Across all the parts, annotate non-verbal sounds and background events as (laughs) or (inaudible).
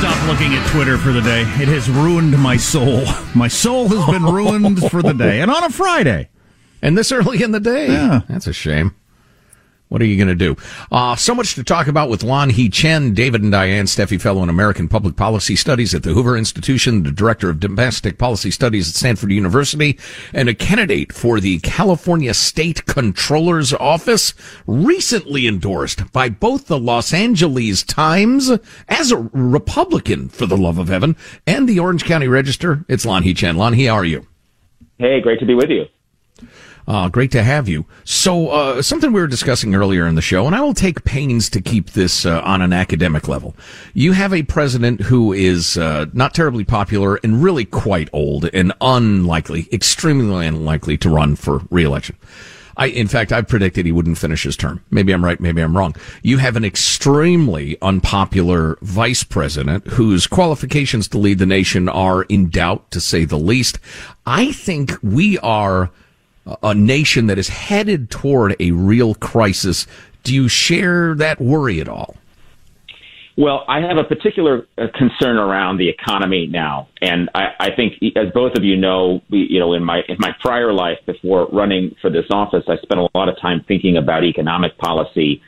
Stop looking at Twitter for the day. It has ruined my soul. (laughs) My soul has been ruined for the day. And on a Friday. And this early in the day. Yeah. That's a shame. What are you going to do? Uh, so much to talk about with Lanhee Chen, David and Diane Steffy Fellow in American Public Policy Studies at the Hoover Institution, the Director of Domestic Policy Studies at Stanford University, and a candidate for the California State Controller's Office, recently endorsed by both the Los Angeles Times as a Republican, for the love of heaven, and the Orange County Register. It's Lanhee Chen. Lanhee, how are you? Hey, great to be with you. Uh, great to have you. So, uh, something we were discussing earlier in the show, and I will take pains to keep this uh, on an academic level. You have a president who is uh, not terribly popular and really quite old and unlikely, extremely unlikely to run for reelection. I, in fact, I predicted he wouldn't finish his term. Maybe I'm right, maybe I'm wrong. You have an extremely unpopular vice president whose qualifications to lead the nation are in doubt, to say the least. I think we are a nation that is headed toward a real crisis. Do you share that worry at all? Well, I have a particular uh, concern around the economy now, and I, I think, as both of you know, we, you know, in my in my prior life before running for this office, I spent a lot of time thinking about economic policy,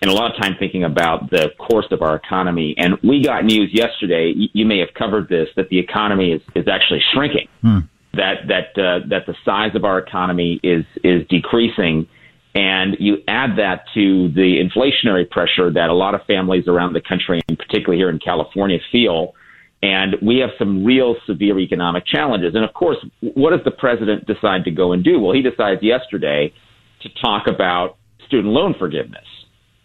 and a lot of time thinking about the course of our economy. And we got news yesterday. You, you may have covered this that the economy is is actually shrinking. Hmm that that uh, that the size of our economy is is decreasing, and you add that to the inflationary pressure that a lot of families around the country, and particularly here in California, feel. And we have some real severe economic challenges. And of course, what does the president decide to go and do? Well, he decides yesterday to talk about student loan forgiveness.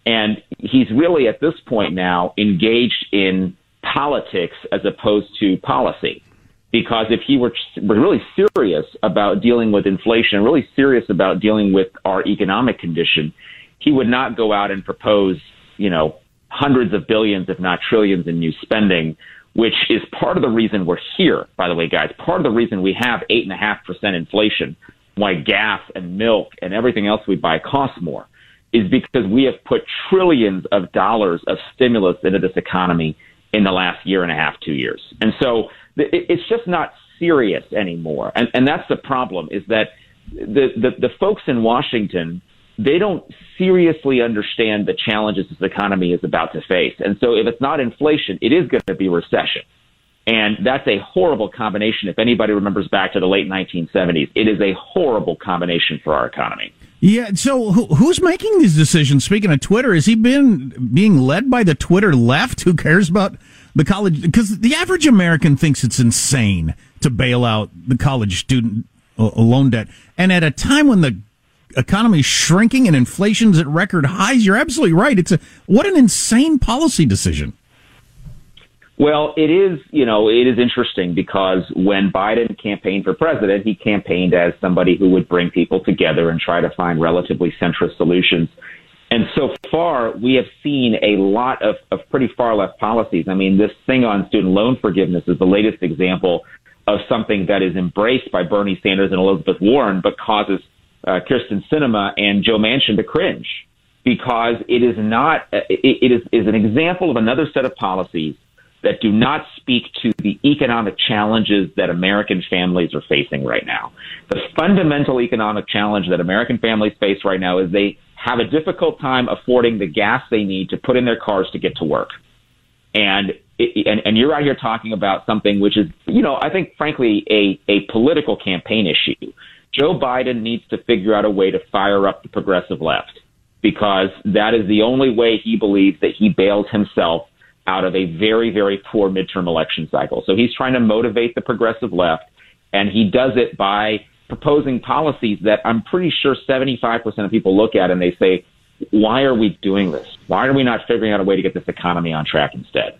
And he's really at this point now engaged in politics as opposed to policy because if he were really serious about dealing with inflation, really serious about dealing with our economic condition, he would not go out and propose, you know, hundreds of billions, if not trillions in new spending, which is part of the reason we're here, by the way, guys. Part of the reason we have eight and a half percent inflation, why gas and milk and everything else we buy costs more, is because we have put trillions of dollars of stimulus into this economy in the last year and a half, two years. And so it's just not serious anymore. And, and that's the problem is that the, the, the folks in Washington, they don't seriously understand the challenges this economy is about to face. And so if it's not inflation, it is going to be recession. And that's a horrible combination. If anybody remembers back to the late 1970s, it is a horrible combination for our economy. Yeah. So who's making these decisions? Speaking of Twitter, has he been being led by the Twitter left? Who cares about the college? Because the average American thinks it's insane to bail out the college student uh, uh, loan debt. And at a time when the economy is shrinking and inflation's at record highs, you're absolutely right. It's a what an insane policy decision. Well, it is, you know, it is interesting because when Biden campaigned for president, he campaigned as somebody who would bring people together and try to find relatively centrist solutions. And so far, we have seen a lot of, of pretty far left policies. I mean, this thing on student loan forgiveness is the latest example of something that is embraced by Bernie Sanders and Elizabeth Warren, but causes uh, Kyrsten Sinema and Joe Manchin to cringe because it is not, it, it is, is an example of another set of policies that do not speak to the economic challenges that American families are facing right now. The fundamental economic challenge that American families face right now is they have a difficult time affording the gas they need to put in their cars to get to work. And and, and you're out here talking about something which is, you know, I think frankly a, a political campaign issue. Joe Biden needs to figure out a way to fire up the progressive left because that is the only way he believes that he bails himself out of a very, very poor midterm election cycle. So he's trying to motivate the progressive left, and he does it by proposing policies that I'm pretty sure 75% of people look at and they say, why are we doing this? Why are we not figuring out a way to get this economy on track instead?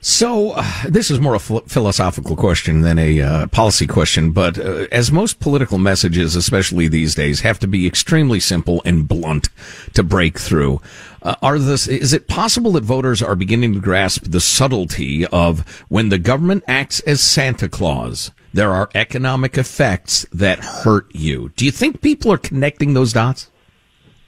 So, uh, this is more a philosophical question than a uh, policy question, but uh, as most political messages, especially these days, have to be extremely simple and blunt to break through, uh, are this, is it possible that voters are beginning to grasp the subtlety of when the government acts as Santa Claus, there are economic effects that hurt you? Do you think people are connecting those dots?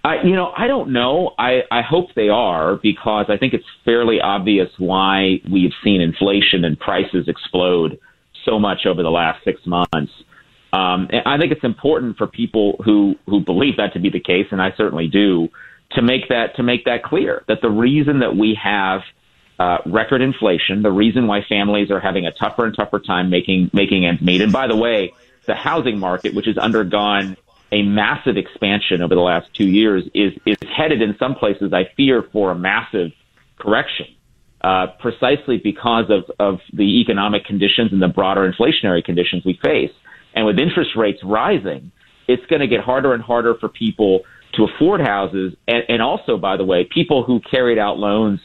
I, you know, I don't know. I, I hope they are because I think it's fairly obvious why we've seen inflation and prices explode so much over the last six months. Um, and I think it's important for people who who believe that to be the case, and I certainly do, to make that to make that clear that the reason that we have uh, record inflation, the reason why families are having a tougher and tougher time making making ends meet, and by the way, the housing market, which has undergone a massive expansion over the last two years is is headed in some places, I fear, for a massive correction, uh, precisely because of of the economic conditions and the broader inflationary conditions we face. And with interest rates rising, it's going to get harder and harder for people to afford houses, and, and also, by the way, people who carried out loans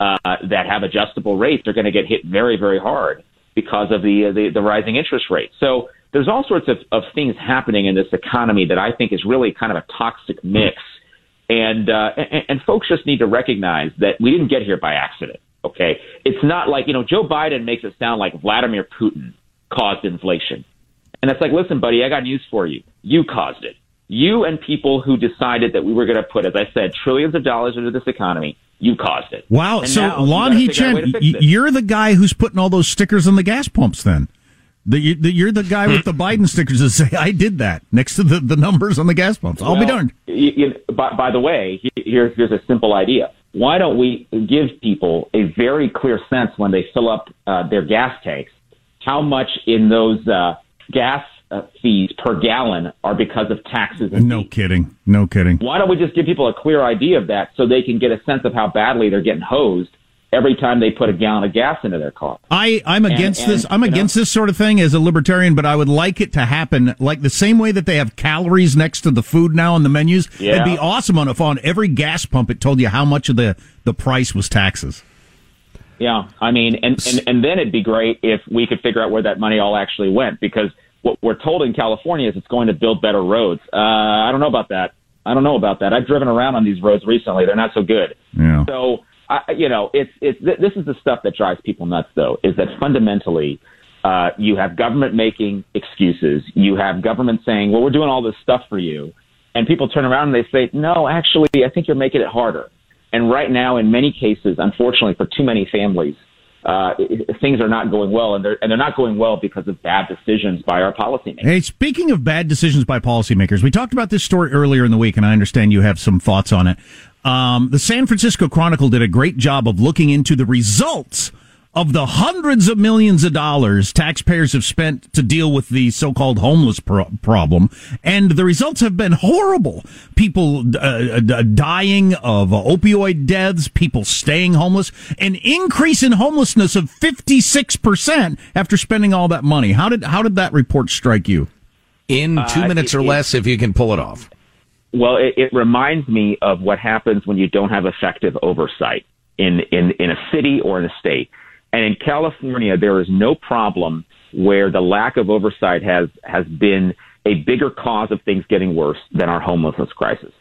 uh, that have adjustable rates are going to get hit very, very hard because of the, the the rising interest rates. So there's all sorts of, of things happening in this economy that I think is really kind of a toxic mix. And, uh, and, and folks just need to recognize that we didn't get here by accident. Okay. It's not like, you know, Joe Biden makes it sound like Vladimir Putin caused inflation. And it's like, listen, buddy, I got news for you. You caused it. You and people who decided that we were going to put, as I said, trillions of dollars into this economy, you caused it. Wow. And so, Lanhee Chen, you're the guy who's putting all those stickers on the gas pumps then. The, the, you're the guy with the (laughs) Biden stickers that say, I did that next to the, the numbers on the gas pumps. I'll well, be darned. You, you, by, by the way, here's, here's a simple idea. Why don't we give people a very clear sense when they fill up uh, their gas tanks how much in those uh, gas uh, fees per gallon are because of taxes? no fees? kidding. No kidding. Why don't we just give people a clear idea of that so they can get a sense of how badly they're getting hosed every time they put a gallon of gas into their car. I, I'm against and, this. I'm against know, this sort of thing as a libertarian, but I would like it to happen like the same way that they have calories next to the food now on the menus. Yeah. It'd be awesome on if on every gas pump it told you how much of the, the price was taxes. Yeah, I mean, and, and, and then it'd be great if we could figure out where that money all actually went because what we're told in California is it's going to build better roads. Uh, I don't know about that. I don't know about that. I've driven around on these roads recently. They're not so good. Yeah. So I, you know, it's it's this is the stuff that drives people nuts, though, is that fundamentally. Uh, you have government making excuses. You have government saying, well, we're doing all this stuff for you. And people turn around and they say, no, actually, I think you're making it harder. And right now, in many cases, unfortunately, for too many families, uh, things are not going well, and they're and they're not going well because of bad decisions by our policymakers. Hey, speaking of bad decisions by policymakers, we talked about this story earlier in the week, and I understand you have some thoughts on it. Um, the San Francisco Chronicle did a great job of looking into the results of the hundreds of millions of dollars taxpayers have spent to deal with the so-called homeless pro- problem, and the results have been horrible. People uh, uh dying of opioid deaths, people staying homeless, an increase in homelessness of 56% after spending all that money. How did how did that report strike you? In two uh, minutes it, or less, if you can pull it off. Well, it, it reminds me of what happens when you don't have effective oversight in, in, in a city or in a state. And in California, there is no problem where the lack of oversight has, has been a bigger cause of things getting worse than our homelessness crisis.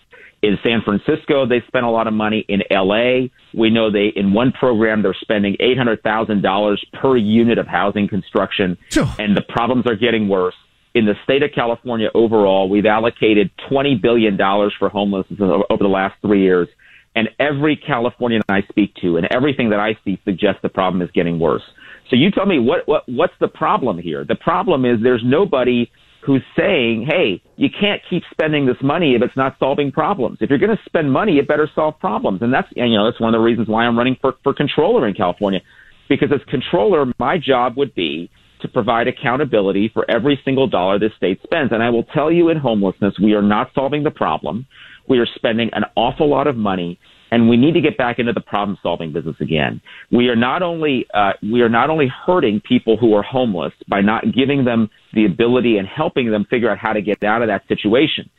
In San Francisco, they spent a lot of money. In LA, we know they, in one program, they're spending $800,000 per unit of housing construction, sure. and the problems are getting worse. In the state of California overall, we've allocated $20 billion for homelessness over the last three years. And every Californian I speak to and everything that I see suggests the problem is getting worse. So you tell me what, what what's the problem here? The problem is there's nobody who's saying, "Hey, you can't keep spending this money if it's not solving problems. If you're going to spend money, it better solve problems." And that's you know that's one of the reasons why I'm running for for controller in California, because as controller, my job would be to provide accountability for every single dollar the state spends. And I will tell you, in homelessness, we are not solving the problem. We are spending an awful lot of money and we need to get back into the problem solving business again. We are not only uh, we are not only hurting people who are homeless by not giving them the ability and helping them figure out how to get out of that situation,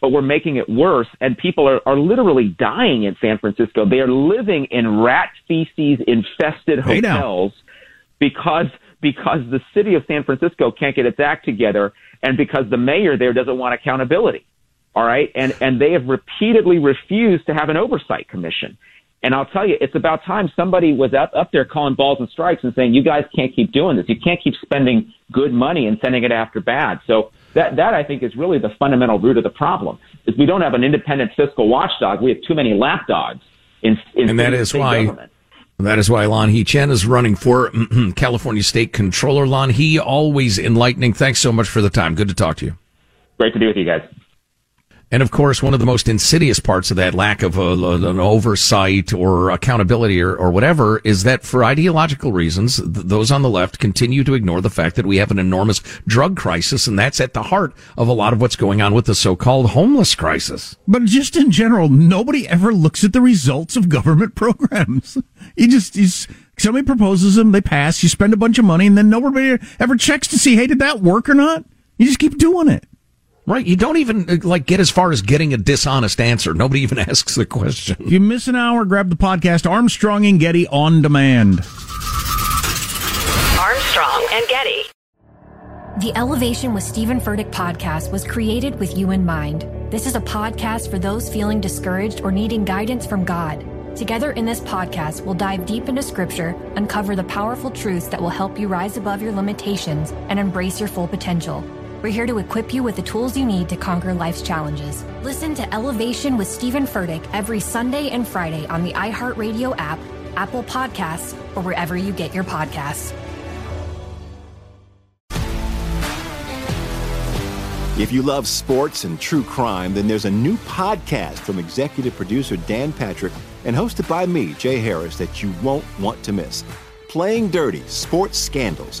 but we're making it worse. And people are, are literally dying in San Francisco. They are living in rat feces infested hotels because because the city of San Francisco can't get its act together, and because the mayor there doesn't want accountability. All right. And, and they have repeatedly refused to have an oversight commission. And I'll tell you, it's about time somebody was up, up there calling balls and strikes and saying, you guys can't keep doing this. You can't keep spending good money and sending it after bad. So that, that I think is really the fundamental root of the problem is we don't have an independent fiscal watchdog. We have too many lapdogs in, in and that is why government. That is why Lanhee Chen is running for mm-hmm, California State Controller. Lanhee, always enlightening. Thanks so much for the time. Good to talk to you. Great to be with you guys. And of course, one of the most insidious parts of that lack of uh, an oversight or accountability or, or, whatever is that for ideological reasons, th- those on the left continue to ignore the fact that we have an enormous drug crisis. And that's at the heart of a lot of what's going on with the so-called homeless crisis. But just in general, nobody ever looks at the results of government (laughs) programs. You just, you somebody proposes them, they pass, you spend a bunch of money, and then nobody ever checks to see, hey, did that work or not? You just keep doing it. Right. You don't even uh, like get as far as getting a dishonest answer. Nobody even (laughs) asks the question. If you miss an hour, grab the podcast Armstrong and Getty on demand. Armstrong and Getty. The Elevation with Stephen Furtick podcast was created with you in mind. This is a podcast for those feeling discouraged or needing guidance from God. Together in this podcast, we'll dive deep into scripture, uncover the powerful truths that will help you rise above your limitations and embrace your full potential. We're here to equip you with the tools you need to conquer life's challenges. Listen to Elevation with Stephen Furtick every Sunday and Friday on the iHeartRadio app, Apple Podcasts, or wherever you get your podcasts. If you love sports and true crime, then there's a new podcast from executive producer Dan Patrick and hosted by me, Jay Harris, that you won't want to miss. Playing Dirty Sports Scandals.